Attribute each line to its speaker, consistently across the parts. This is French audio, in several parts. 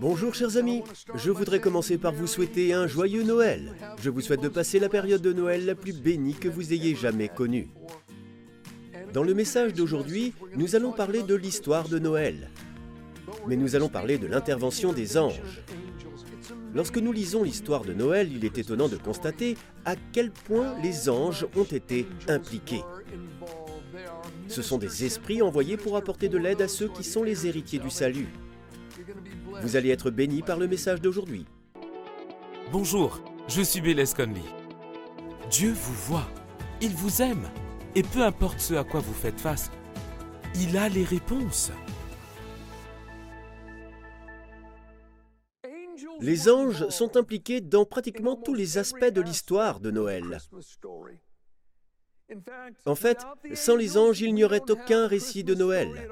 Speaker 1: Bonjour chers amis, je voudrais commencer par vous souhaiter un joyeux Noël. Je vous souhaite de passer la période de Noël la plus bénie que vous ayez jamais connue. Dans le message d'aujourd'hui, nous allons parler de l'histoire de Noël. Mais nous allons parler de l'intervention des anges. Lorsque nous lisons l'histoire de Noël, il est étonnant de constater à quel point les anges ont été impliqués. Ce sont des esprits envoyés pour apporter de l'aide à ceux qui sont les héritiers du salut. Vous allez être bénis par le message d'aujourd'hui.
Speaker 2: Bonjour, je suis Bélez Conley. Dieu vous voit, il vous aime, et peu importe ce à quoi vous faites face, il a les réponses.
Speaker 1: Les anges sont impliqués dans pratiquement tous les aspects de l'histoire de Noël. En fait, sans les anges, il n'y aurait aucun récit de Noël.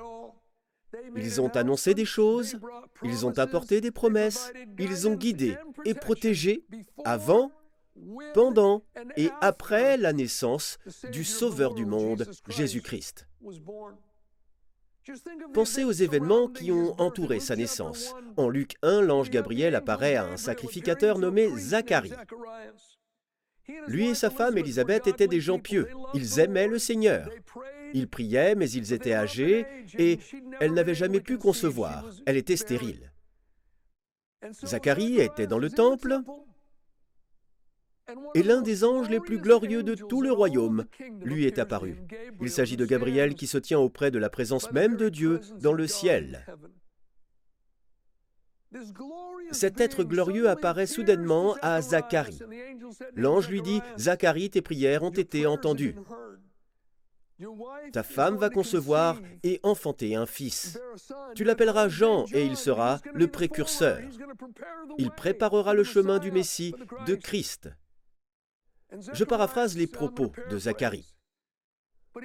Speaker 1: Ils ont annoncé des choses, ils ont apporté des promesses, ils ont guidé et protégé avant, pendant et après la naissance du Sauveur du monde, Jésus-Christ. Pensez aux événements qui ont entouré sa naissance. En Luc 1, l'ange Gabriel apparaît à un sacrificateur nommé Zacharie. Lui et sa femme Élisabeth étaient des gens pieux. Ils aimaient le Seigneur. Ils priaient, mais ils étaient âgés et elle n'avait jamais pu concevoir. Elle était stérile. Zacharie était dans le temple et l'un des anges les plus glorieux de tout le royaume lui est apparu. Il s'agit de Gabriel qui se tient auprès de la présence même de Dieu dans le ciel. Cet être glorieux apparaît soudainement à Zacharie. L'ange lui dit, Zacharie, tes prières ont été entendues. Ta femme va concevoir et enfanter un fils. Tu l'appelleras Jean et il sera le précurseur. Il préparera le chemin du Messie, de Christ. Je paraphrase les propos de Zacharie.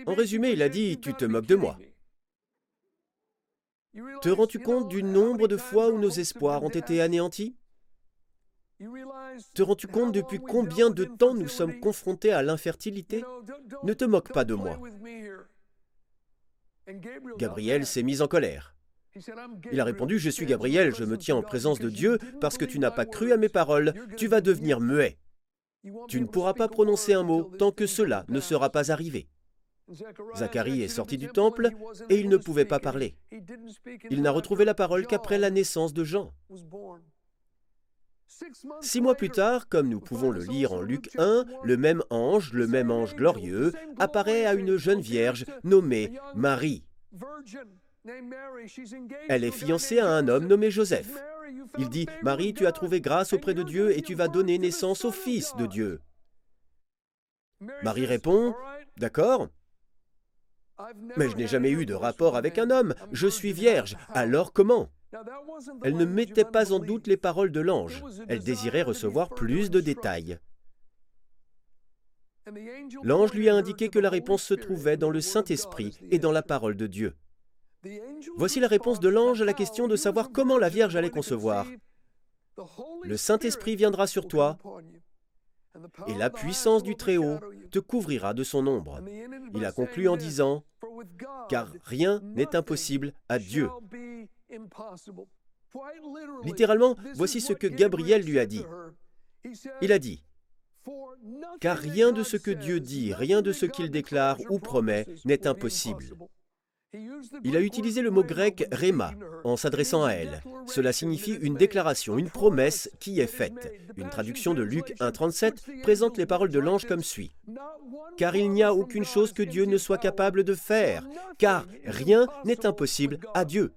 Speaker 1: En résumé, il a dit, tu te moques de moi. Te rends-tu compte du nombre de fois où nos espoirs ont été anéantis? Te rends-tu compte depuis combien de temps nous sommes confrontés à l'infertilité? Ne te moque pas de moi. Gabriel s'est mis en colère. Il a répondu, Je suis Gabriel, je me tiens en présence de Dieu parce que tu n'as pas cru à mes paroles, tu vas devenir muet. Tu ne pourras pas prononcer un mot tant que cela ne sera pas arrivé. Zacharie est sorti du temple et il ne pouvait pas parler. Il n'a retrouvé la parole qu'après la naissance de Jean. Six mois plus tard, comme nous pouvons le lire en Luc 1, le même ange, le même ange glorieux, apparaît à une jeune vierge nommée Marie. Elle est fiancée à un homme nommé Joseph. Il dit, Marie, tu as trouvé grâce auprès de Dieu et tu vas donner naissance au Fils de Dieu. Marie répond, D'accord, mais je n'ai jamais eu de rapport avec un homme, je suis vierge, alors comment? Elle ne mettait pas en doute les paroles de l'ange, elle désirait recevoir plus de détails. L'ange lui a indiqué que la réponse se trouvait dans le Saint-Esprit et dans la parole de Dieu. Voici la réponse de l'ange à la question de savoir comment la Vierge allait concevoir. Le Saint-Esprit viendra sur toi et la puissance du Très-Haut te couvrira de son ombre. Il a conclu en disant, car rien n'est impossible à Dieu. Littéralement, voici ce que Gabriel lui a dit. Il a dit, car rien de ce que Dieu dit, rien de ce qu'il déclare ou promet n'est impossible. Il a utilisé le mot grec rema en s'adressant à elle. Cela signifie une déclaration, une promesse qui est faite. Une traduction de Luc 1.37 présente les paroles de l'ange comme suit. Car il n'y a aucune chose que Dieu ne soit capable de faire, car rien n'est impossible à Dieu.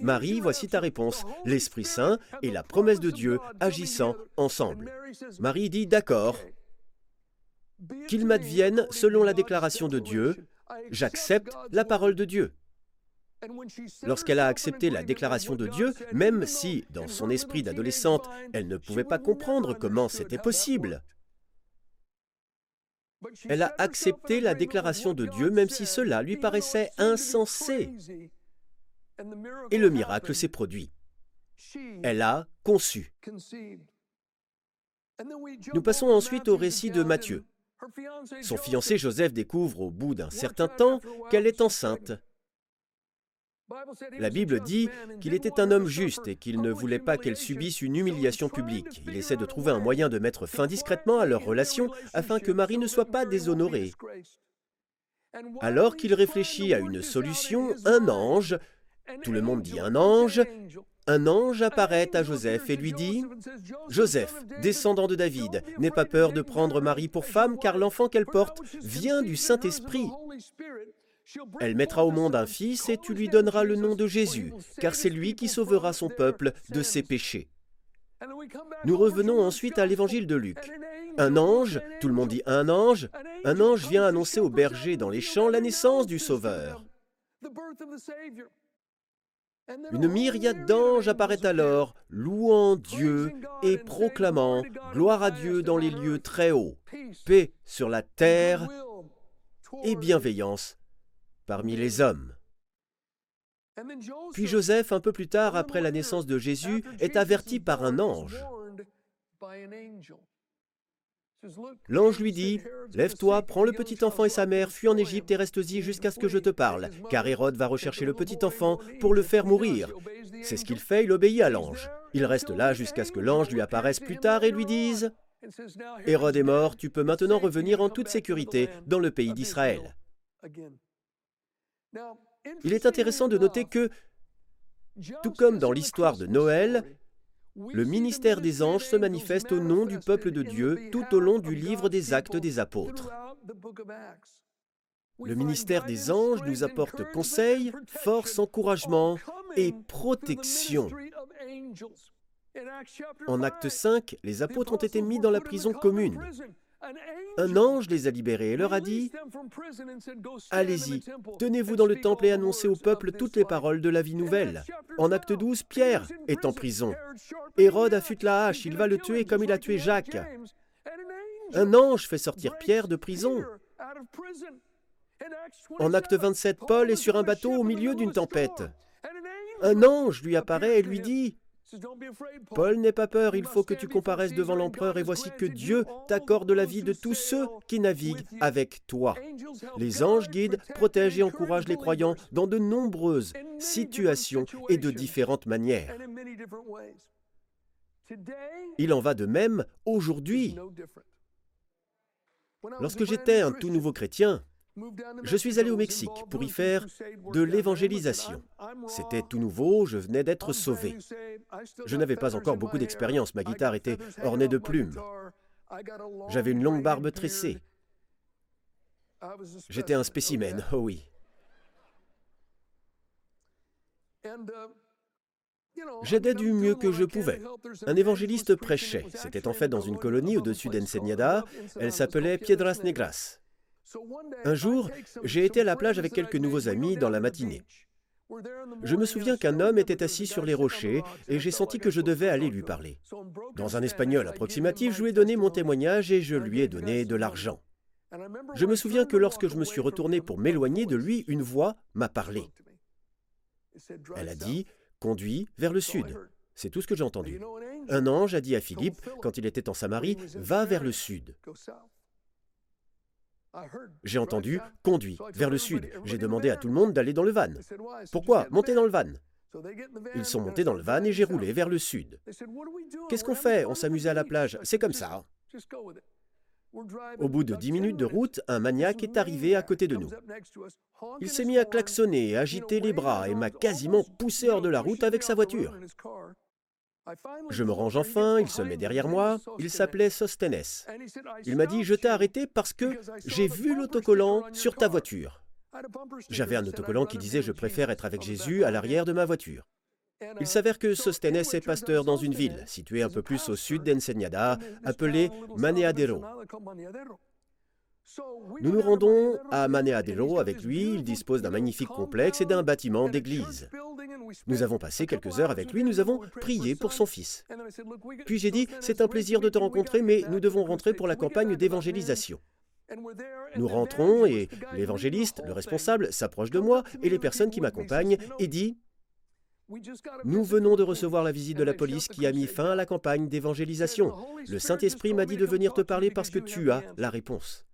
Speaker 1: Marie, voici ta réponse, l'Esprit Saint et la promesse de Dieu agissant ensemble. Marie dit d'accord, qu'il m'advienne selon la déclaration de Dieu, j'accepte la parole de Dieu. Lorsqu'elle a accepté la déclaration de Dieu, même si, dans son esprit d'adolescente, elle ne pouvait pas comprendre comment c'était possible, elle a accepté la déclaration de Dieu, même si cela lui paraissait insensé. Et le miracle s'est produit. Elle a conçu. Nous passons ensuite au récit de Matthieu. Son fiancé Joseph découvre au bout d'un certain temps qu'elle est enceinte. La Bible dit qu'il était un homme juste et qu'il ne voulait pas qu'elle subisse une humiliation publique. Il essaie de trouver un moyen de mettre fin discrètement à leur relation afin que Marie ne soit pas déshonorée. Alors qu'il réfléchit à une solution, un ange, tout le monde dit un ange, un ange apparaît à Joseph et lui dit Joseph, descendant de David, n'aie pas peur de prendre Marie pour femme, car l'enfant qu'elle porte vient du Saint-Esprit. Elle mettra au monde un fils et tu lui donneras le nom de Jésus, car c'est lui qui sauvera son peuple de ses péchés. Nous revenons ensuite à l'évangile de Luc. Un ange, tout le monde dit un ange, un ange vient annoncer aux bergers dans les champs la naissance du Sauveur. Une myriade d'anges apparaît alors, louant Dieu et proclamant Gloire à Dieu dans les lieux très hauts, paix sur la terre et bienveillance parmi les hommes. Puis Joseph, un peu plus tard, après la naissance de Jésus, est averti par un ange. L'ange lui dit, Lève-toi, prends le petit enfant et sa mère, fuis en Égypte et reste-y jusqu'à ce que je te parle, car Hérode va rechercher le petit enfant pour le faire mourir. C'est ce qu'il fait, il obéit à l'ange. Il reste là jusqu'à ce que l'ange lui apparaisse plus tard et lui dise, Hérode est mort, tu peux maintenant revenir en toute sécurité dans le pays d'Israël. Il est intéressant de noter que, tout comme dans l'histoire de Noël, le ministère des anges se manifeste au nom du peuple de Dieu tout au long du livre des actes des apôtres. Le ministère des anges nous apporte conseil, force, encouragement et protection. En acte 5, les apôtres ont été mis dans la prison commune. Un ange les a libérés et leur a dit, Allez-y, tenez-vous dans le temple et annoncez au peuple toutes les paroles de la vie nouvelle. En acte 12, Pierre est en prison. Hérode affûte la hache, il va le tuer comme il a tué Jacques. Un ange fait sortir Pierre de prison. En acte 27, Paul est sur un bateau au milieu d'une tempête. Un ange lui apparaît et lui dit Paul n'aie pas peur, il faut que tu comparaisses devant l'empereur et voici que Dieu t'accorde la vie de tous ceux qui naviguent avec toi. Les anges guident, protègent et encouragent les croyants dans de nombreuses situations et de différentes manières. Il en va de même aujourd'hui. Lorsque j'étais un tout nouveau chrétien, je suis allé au Mexique pour y faire de l'évangélisation. C'était tout nouveau, je venais d'être sauvé. Je n'avais pas encore beaucoup d'expérience, ma guitare était ornée de plumes. J'avais une longue barbe tressée. J'étais un spécimen, oh oui. J'aidais du mieux que je pouvais. Un évangéliste prêchait. C'était en fait dans une colonie au-dessus d'Ensenada. Elle s'appelait Piedras Negras. Un jour, j'ai été à la plage avec quelques nouveaux amis dans la matinée. Je me souviens qu'un homme était assis sur les rochers et j'ai senti que je devais aller lui parler. Dans un espagnol approximatif, je lui ai donné mon témoignage et je lui ai donné de l'argent. Je me souviens que lorsque je me suis retourné pour m'éloigner de lui, une voix m'a parlé. Elle a dit Conduis vers le sud. C'est tout ce que j'ai entendu. Un ange a dit à Philippe, quand il était en Samarie, Va vers le sud. J'ai entendu conduit vers le sud. J'ai demandé à tout le monde d'aller dans le van. Pourquoi Montez dans le van? Ils sont montés dans le van et j'ai roulé vers le sud. Qu'est-ce qu'on fait? On s'amusait à la plage. C'est comme ça. Au bout de dix minutes de route, un maniaque est arrivé à côté de nous. Il s'est mis à klaxonner, à agiter les bras et m'a quasiment poussé hors de la route avec sa voiture. Je me range enfin, il se met derrière moi, il s'appelait Sostenes. Il m'a dit, je t'ai arrêté parce que j'ai vu l'autocollant sur ta voiture. J'avais un autocollant qui disait, je préfère être avec Jésus à l'arrière de ma voiture. Il s'avère que Sostenes est pasteur dans une ville, située un peu plus au sud d'Enseñada, appelée Maneadero. Nous nous rendons à Maneadero avec lui, il dispose d'un magnifique complexe et d'un bâtiment d'église. Nous avons passé quelques heures avec lui, nous avons prié pour son fils. Puis j'ai dit, c'est un plaisir de te rencontrer, mais nous devons rentrer pour la campagne d'évangélisation. Nous rentrons et l'évangéliste, le responsable, s'approche de moi et les personnes qui m'accompagnent et dit, nous venons de recevoir la visite de la police qui a mis fin à la campagne d'évangélisation. Le Saint-Esprit m'a dit de venir te parler parce que tu as la réponse.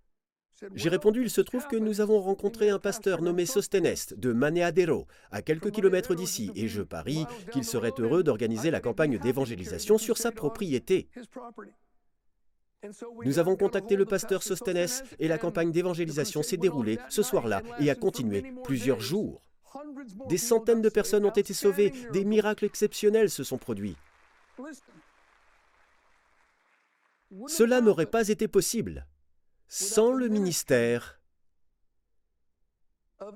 Speaker 1: J'ai répondu, il se trouve que nous avons rencontré un pasteur nommé Sostenes de Maneadero, à quelques kilomètres d'ici, et je parie qu'il serait heureux d'organiser la campagne d'évangélisation sur sa propriété. Nous avons contacté le pasteur Sostenes et la campagne d'évangélisation s'est déroulée ce soir-là et a continué plusieurs jours. Des centaines de personnes ont été sauvées, des miracles exceptionnels se sont produits. Cela n'aurait pas été possible sans le ministère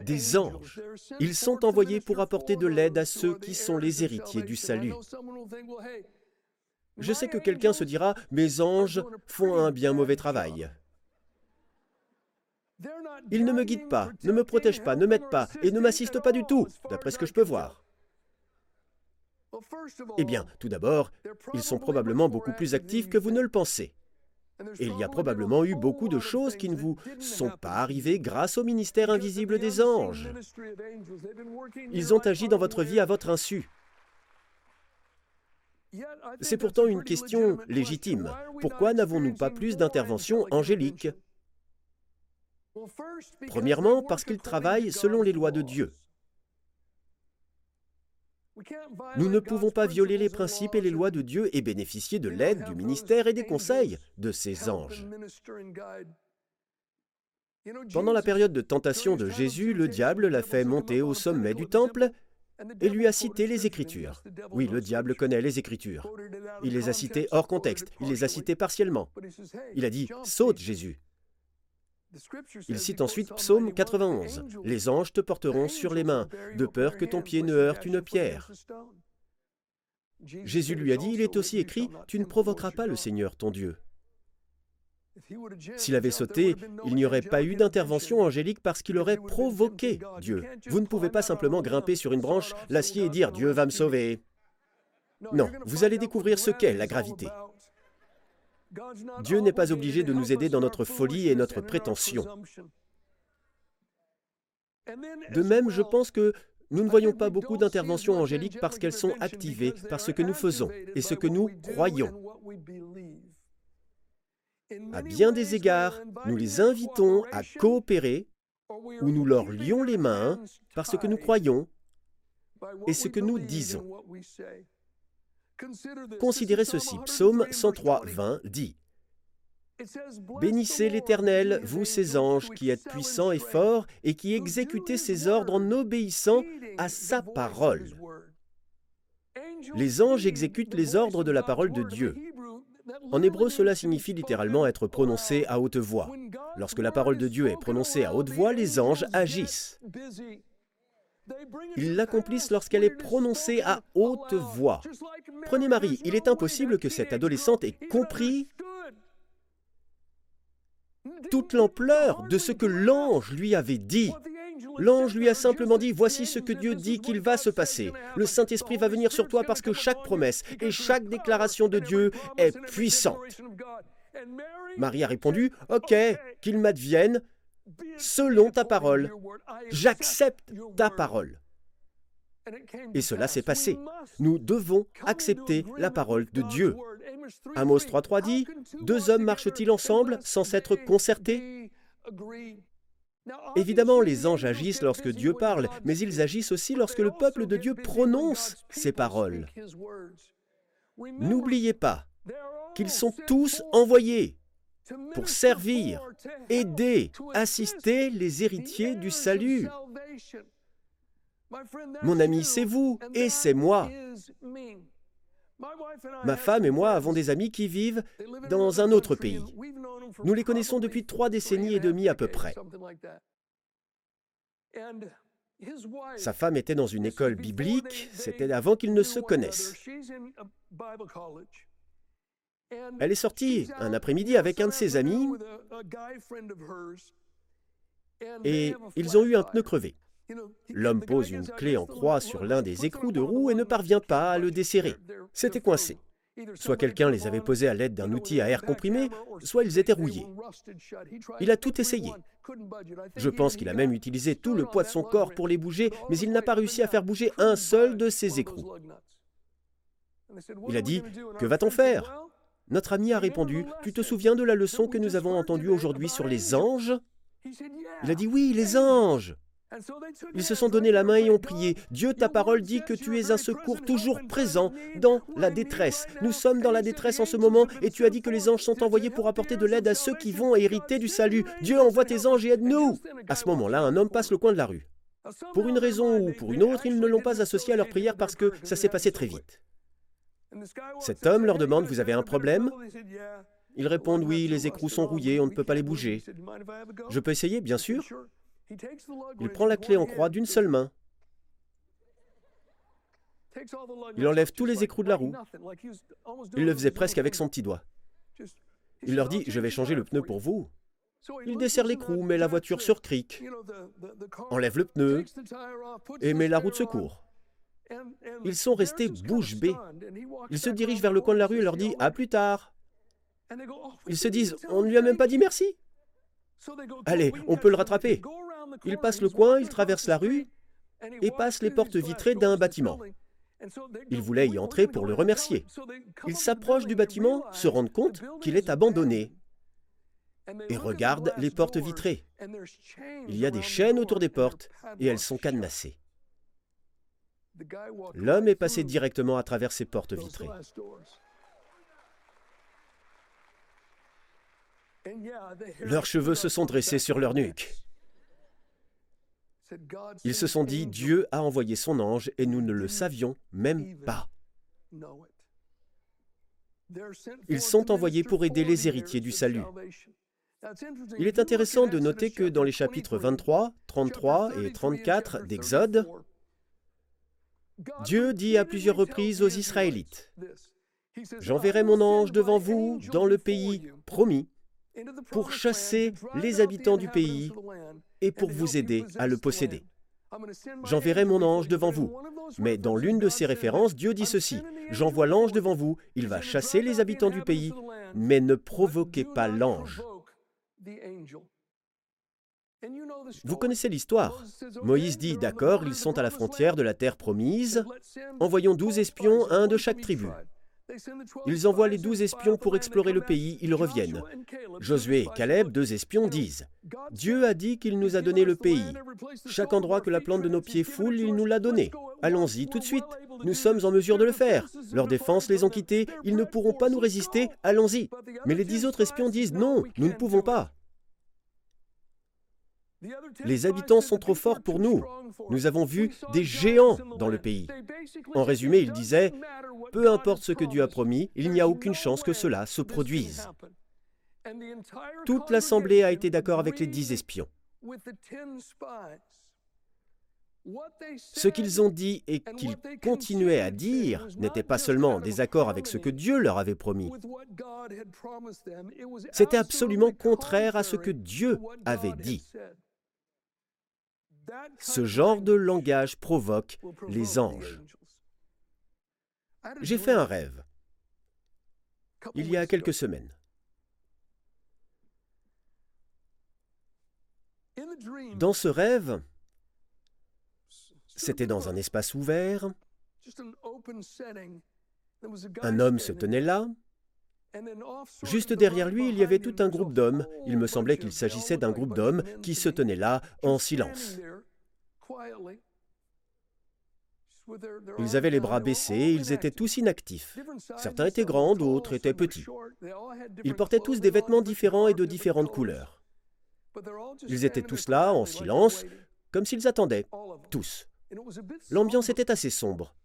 Speaker 1: des anges. Ils sont envoyés pour apporter de l'aide à ceux qui sont les héritiers du salut. Je sais que quelqu'un se dira, mes anges font un bien mauvais travail. Ils ne me guident pas, ne me protègent pas, ne m'aident pas et ne m'assistent pas du tout, d'après ce que je peux voir. Eh bien, tout d'abord, ils sont probablement beaucoup plus actifs que vous ne le pensez. Il y a probablement eu beaucoup de choses qui ne vous sont pas arrivées grâce au ministère invisible des anges. Ils ont agi dans votre vie à votre insu. C'est pourtant une question légitime. Pourquoi n'avons-nous pas plus d'interventions angéliques? Premièrement, parce qu'ils travaillent selon les lois de Dieu. Nous ne pouvons pas violer les principes et les lois de Dieu et bénéficier de l'aide, du ministère et des conseils de ses anges. Pendant la période de tentation de Jésus, le diable l'a fait monter au sommet du temple et lui a cité les Écritures. Oui, le diable connaît les Écritures. Il les a citées hors contexte, il les a citées partiellement. Il a dit, saute Jésus. Il cite ensuite Psaume 91. Les anges te porteront sur les mains, de peur que ton pied ne heurte une pierre. Jésus lui a dit, il est aussi écrit, tu ne provoqueras pas le Seigneur ton Dieu. S'il avait sauté, il n'y aurait pas eu d'intervention angélique parce qu'il aurait provoqué Dieu. Vous ne pouvez pas simplement grimper sur une branche, l'acier et dire Dieu va me sauver. Non, vous allez découvrir ce qu'est la gravité. Dieu n'est pas obligé de nous aider dans notre folie et notre prétention. De même, je pense que nous ne voyons pas beaucoup d'interventions angéliques parce qu'elles sont activées par ce que nous faisons et ce que nous croyons. À bien des égards, nous les invitons à coopérer ou nous leur lions les mains parce que nous croyons et ce que nous disons. Considérez ceci, Psaume 103, 20 dit Bénissez l'Éternel, vous ses anges, qui êtes puissants et forts, et qui exécutez ses ordres en obéissant à sa parole. Les anges exécutent les ordres de la parole de Dieu. En hébreu, cela signifie littéralement être prononcé à haute voix. Lorsque la parole de Dieu est prononcée à haute voix, les anges agissent. Ils l'accomplissent lorsqu'elle est prononcée à haute voix. Prenez Marie, il est impossible que cette adolescente ait compris toute l'ampleur de ce que l'ange lui avait dit. L'ange lui a simplement dit, voici ce que Dieu dit qu'il va se passer. Le Saint-Esprit va venir sur toi parce que chaque promesse et chaque déclaration de Dieu est puissante. Marie a répondu, OK, qu'il m'advienne selon ta parole. J'accepte ta parole. Et cela s'est passé. Nous devons accepter la parole de Dieu. Amos 3.3 dit, Deux hommes marchent-ils ensemble sans s'être concertés? Évidemment, les anges agissent lorsque Dieu parle, mais ils agissent aussi lorsque le peuple de Dieu prononce ses paroles. N'oubliez pas qu'ils sont tous envoyés pour servir, aider, assister les héritiers du salut. Mon ami, c'est vous et c'est moi. Ma femme et moi avons des amis qui vivent dans un autre pays. Nous les connaissons depuis trois décennies et demie à peu près. Sa femme était dans une école biblique, c'était avant qu'ils ne se connaissent. Elle est sortie un après-midi avec un de ses amis et ils ont eu un pneu crevé. L'homme pose une clé en croix sur l'un des écrous de roue et ne parvient pas à le desserrer. C'était coincé. Soit quelqu'un les avait posés à l'aide d'un outil à air comprimé, soit ils étaient rouillés. Il a tout essayé. Je pense qu'il a même utilisé tout le poids de son corps pour les bouger, mais il n'a pas réussi à faire bouger un seul de ses écrous. Il a dit, Que va-t-on faire? Notre ami a répondu, Tu te souviens de la leçon que nous avons entendue aujourd'hui sur les anges Il a dit oui, les anges. Ils se sont donné la main et ont prié. Dieu, ta parole dit que tu es un secours toujours présent dans la détresse. Nous sommes dans la détresse en ce moment et tu as dit que les anges sont envoyés pour apporter de l'aide à ceux qui vont hériter du salut. Dieu envoie tes anges et aide-nous. À ce moment-là, un homme passe le coin de la rue. Pour une raison ou pour une autre, ils ne l'ont pas associé à leur prière parce que ça s'est passé très vite. Cet homme leur demande, vous avez un problème? Ils répondent, oui, les écrous sont rouillés, on ne peut pas les bouger. Je peux essayer, bien sûr. Il prend la clé en croix d'une seule main. Il enlève tous les écrous de la roue. Il le faisait presque avec son petit doigt. Il leur dit, je vais changer le pneu pour vous. Il desserre l'écrou, met la voiture sur cric, enlève le pneu et met la roue de secours. Ils sont restés bouche bée. Il se dirige vers le coin de la rue et leur dit À plus tard. Ils se disent On ne lui a même pas dit merci. Allez, on peut le rattraper. Il passe le coin, il traverse la rue et passe les portes vitrées d'un bâtiment. Il voulait y entrer pour le remercier. Il s'approche du bâtiment, se rend compte qu'il est abandonné et regarde les portes vitrées. Il y a des chaînes autour des portes et elles sont cadenassées. L'homme est passé directement à travers ces portes vitrées. Leurs cheveux se sont dressés sur leur nuque. Ils se sont dit, Dieu a envoyé son ange et nous ne le savions même pas. Ils sont envoyés pour aider les héritiers du salut. Il est intéressant de noter que dans les chapitres 23, 33 et 34 d'Exode, Dieu dit à plusieurs reprises aux Israélites, J'enverrai mon ange devant vous dans le pays promis pour chasser les habitants du pays et pour vous aider à le posséder. J'enverrai mon ange devant vous. Mais dans l'une de ces références, Dieu dit ceci, J'envoie l'ange devant vous, il va chasser les habitants du pays, mais ne provoquez pas l'ange. Vous connaissez l'histoire. Moïse dit, d'accord, ils sont à la frontière de la terre promise, envoyons douze espions, un de chaque tribu. Ils envoient les douze espions pour explorer le pays, ils reviennent. Josué et Caleb, deux espions, disent Dieu a dit qu'il nous a donné le pays. Chaque endroit que la plante de nos pieds foule, il nous l'a donné. Allons-y tout de suite. Nous sommes en mesure de le faire. Leurs défenses les ont quittés, ils ne pourront pas nous résister, allons-y. Mais les dix autres espions disent Non, nous ne pouvons pas. Les habitants sont trop forts pour nous. Nous avons vu des géants dans le pays. En résumé, il disait, peu importe ce que Dieu a promis, il n'y a aucune chance que cela se produise. Toute l'assemblée a été d'accord avec les dix espions. Ce qu'ils ont dit et qu'ils continuaient à dire n'était pas seulement en désaccord avec ce que Dieu leur avait promis. C'était absolument contraire à ce que Dieu avait dit. Ce genre de langage provoque les anges. J'ai fait un rêve il y a quelques semaines. Dans ce rêve, c'était dans un espace ouvert, un homme se tenait là, Juste derrière lui, il y avait tout un groupe d'hommes. Il me semblait qu'il s'agissait d'un groupe d'hommes qui se tenaient là en silence. Ils avaient les bras baissés, ils étaient tous inactifs. Certains étaient grands, d'autres étaient petits. Ils portaient tous des vêtements différents et de différentes couleurs. Ils étaient tous là, en silence, comme s'ils attendaient, tous. L'ambiance était assez sombre.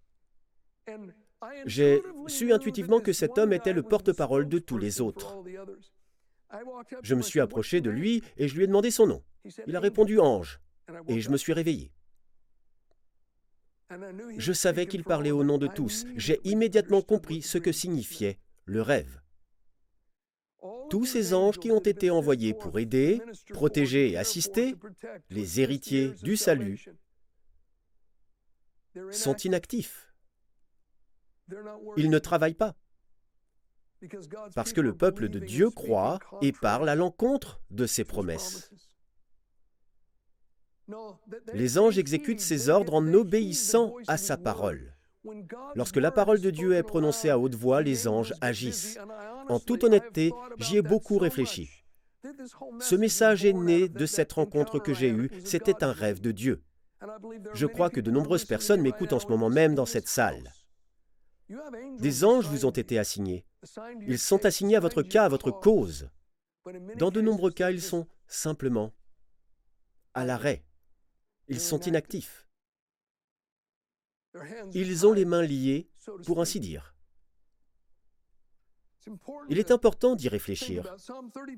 Speaker 1: J'ai su intuitivement que cet homme était le porte-parole de tous les autres. Je me suis approché de lui et je lui ai demandé son nom. Il a répondu Ange, et je me suis réveillé. Je savais qu'il parlait au nom de tous. J'ai immédiatement compris ce que signifiait le rêve. Tous ces anges qui ont été envoyés pour aider, protéger et assister les héritiers du salut sont inactifs. Ils ne travaillent pas. Parce que le peuple de Dieu croit et parle à l'encontre de ses promesses. Les anges exécutent ses ordres en obéissant à sa parole. Lorsque la parole de Dieu est prononcée à haute voix, les anges agissent. En toute honnêteté, j'y ai beaucoup réfléchi. Ce message est né de cette rencontre que j'ai eue. C'était un rêve de Dieu. Je crois que de nombreuses personnes m'écoutent en ce moment même dans cette salle. Des anges vous ont été assignés. Ils sont assignés à votre cas, à votre cause. Dans de nombreux cas, ils sont simplement à l'arrêt. Ils sont inactifs. Ils ont les mains liées, pour ainsi dire. Il est important d'y réfléchir.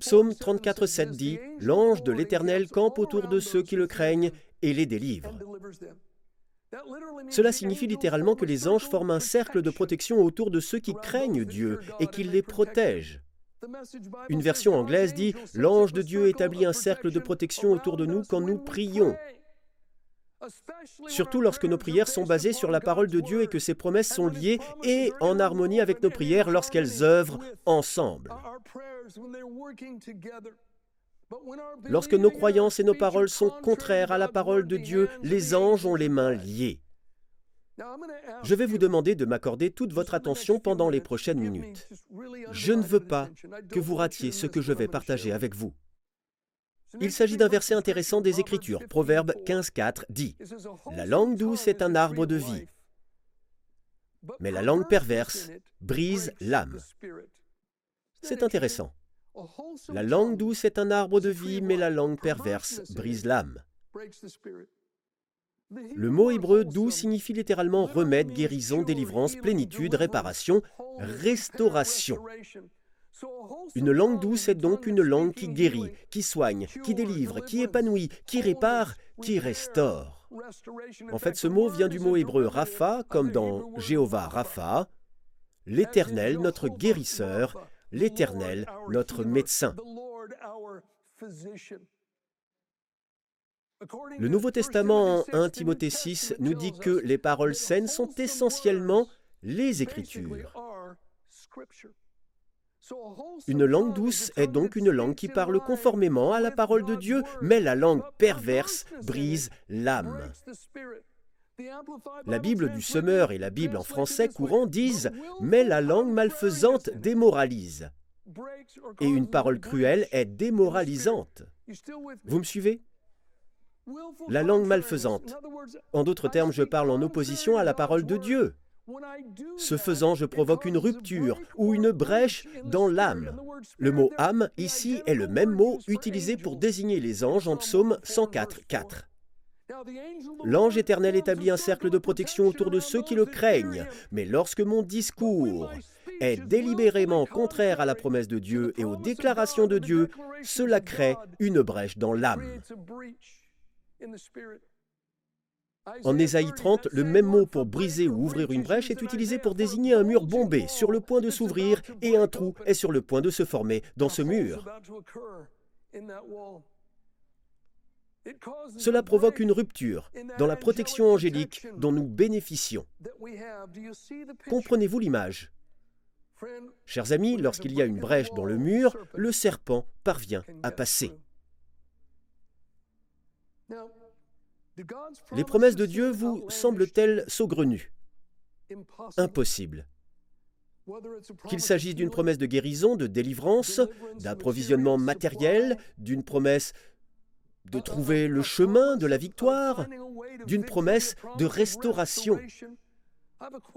Speaker 1: Psaume 34, 7 dit L'ange de l'Éternel campe autour de ceux qui le craignent et les délivre. Cela signifie littéralement que les anges forment un cercle de protection autour de ceux qui craignent Dieu et qu'ils les protègent. Une version anglaise dit L'ange de Dieu établit un cercle de protection autour de nous quand nous prions. Surtout lorsque nos prières sont basées sur la parole de Dieu et que ses promesses sont liées et en harmonie avec nos prières lorsqu'elles œuvrent ensemble. Lorsque nos croyances et nos paroles sont contraires à la parole de Dieu, les anges ont les mains liées. Je vais vous demander de m'accorder toute votre attention pendant les prochaines minutes. Je ne veux pas que vous ratiez ce que je vais partager avec vous. Il s'agit d'un verset intéressant des Écritures. Proverbe 15.4 dit ⁇ La langue douce est un arbre de vie, mais la langue perverse brise l'âme. C'est intéressant. La langue douce est un arbre de vie, mais la langue perverse brise l'âme. Le mot hébreu doux signifie littéralement remède, guérison, délivrance, plénitude, réparation, restauration. Une langue douce est donc une langue qui guérit, qui soigne, qui délivre, qui épanouit, qui répare, qui restaure. En fait, ce mot vient du mot hébreu Rapha, comme dans Jéhovah Rapha, l'Éternel, notre guérisseur, l'Éternel, notre médecin. Le Nouveau Testament en 1 Timothée 6 nous dit que les paroles saines sont essentiellement les Écritures. Une langue douce est donc une langue qui parle conformément à la parole de Dieu, mais la langue perverse brise l'âme. La Bible du semeur et la Bible en français courant disent ⁇ Mais la langue malfaisante démoralise ⁇ Et une parole cruelle est démoralisante. Vous me suivez? La langue malfaisante. En d'autres termes, je parle en opposition à la parole de Dieu. Ce faisant, je provoque une rupture ou une brèche dans l'âme. Le mot âme ici est le même mot utilisé pour désigner les anges en psaume 104, 4. L'ange éternel établit un cercle de protection autour de ceux qui le craignent, mais lorsque mon discours est délibérément contraire à la promesse de Dieu et aux déclarations de Dieu, cela crée une brèche dans l'âme. En Ésaïe 30, le même mot pour briser ou ouvrir une brèche est utilisé pour désigner un mur bombé sur le point de s'ouvrir et un trou est sur le point de se former dans ce mur. Cela provoque une rupture dans la protection angélique dont nous bénéficions. Comprenez-vous l'image? Chers amis, lorsqu'il y a une brèche dans le mur, le serpent parvient à passer. Les promesses de Dieu vous semblent-elles saugrenues? Impossible. Qu'il s'agisse d'une promesse de guérison, de délivrance, d'approvisionnement matériel, d'une promesse de trouver le chemin de la victoire, d'une promesse de restauration.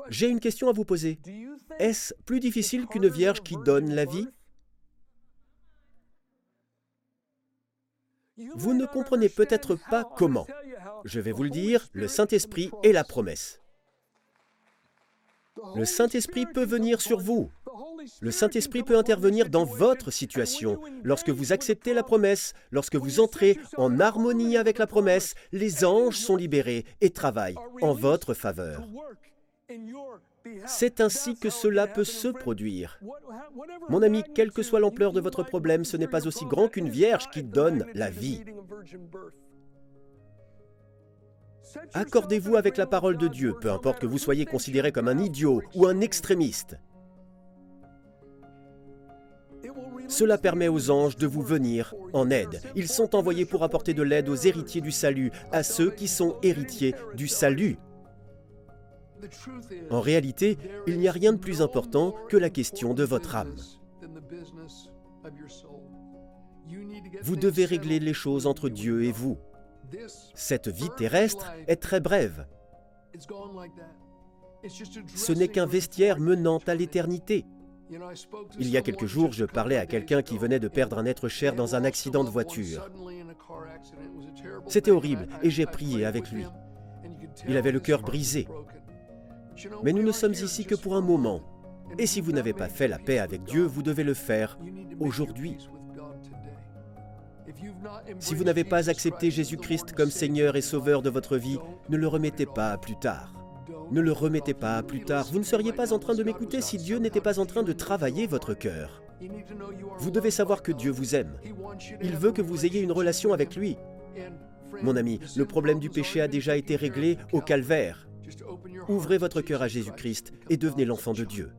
Speaker 1: J'ai une question à vous poser. Est-ce plus difficile qu'une vierge qui donne la vie? Vous ne comprenez peut-être pas comment. Je vais vous le dire, le Saint-Esprit est la promesse. Le Saint-Esprit peut venir sur vous. Le Saint-Esprit peut intervenir dans votre situation. Lorsque vous acceptez la promesse, lorsque vous entrez en harmonie avec la promesse, les anges sont libérés et travaillent en votre faveur. C'est ainsi que cela peut se produire. Mon ami, quelle que soit l'ampleur de votre problème, ce n'est pas aussi grand qu'une vierge qui donne la vie. Accordez-vous avec la parole de Dieu, peu importe que vous soyez considéré comme un idiot ou un extrémiste. Cela permet aux anges de vous venir en aide. Ils sont envoyés pour apporter de l'aide aux héritiers du salut, à ceux qui sont héritiers du salut. En réalité, il n'y a rien de plus important que la question de votre âme.
Speaker 3: Vous devez régler les choses entre Dieu et vous. Cette vie terrestre est très brève. Ce n'est qu'un vestiaire menant à l'éternité. Il y a quelques jours, je parlais à quelqu'un qui venait de perdre un être cher dans un accident de voiture. C'était horrible et j'ai prié avec lui. Il avait le cœur brisé. Mais nous ne sommes ici que pour un moment. Et si vous n'avez pas fait la paix avec Dieu, vous devez le faire aujourd'hui. Si vous n'avez pas accepté Jésus-Christ comme Seigneur et Sauveur de votre vie, ne le remettez pas à plus tard. Ne le remettez pas à plus tard. Vous ne seriez pas en train de m'écouter si Dieu n'était pas en train de travailler votre cœur. Vous devez savoir que Dieu vous aime. Il veut que vous ayez une relation avec lui. Mon ami, le problème du péché a déjà été réglé au calvaire. Ouvrez votre cœur à Jésus-Christ et devenez l'enfant de Dieu.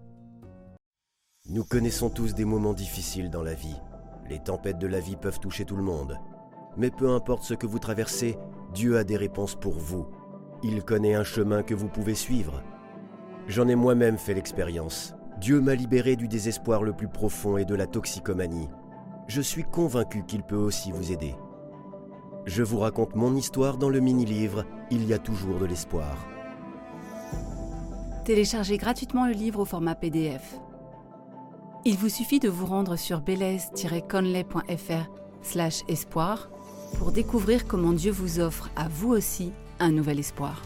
Speaker 3: Nous connaissons tous des moments difficiles dans la vie. Les tempêtes de la vie peuvent toucher tout le monde. Mais peu importe ce que vous traversez, Dieu a des réponses pour vous. Il connaît un chemin que vous pouvez suivre. J'en ai moi-même fait l'expérience. Dieu m'a libéré du désespoir le plus profond et de la toxicomanie. Je suis convaincu qu'il peut aussi vous aider. Je vous raconte mon histoire dans le mini-livre Il y a toujours de l'espoir.
Speaker 4: Téléchargez gratuitement le livre au format PDF. Il vous suffit de vous rendre sur belaise-conley.fr espoir pour découvrir comment Dieu vous offre à vous aussi un nouvel espoir.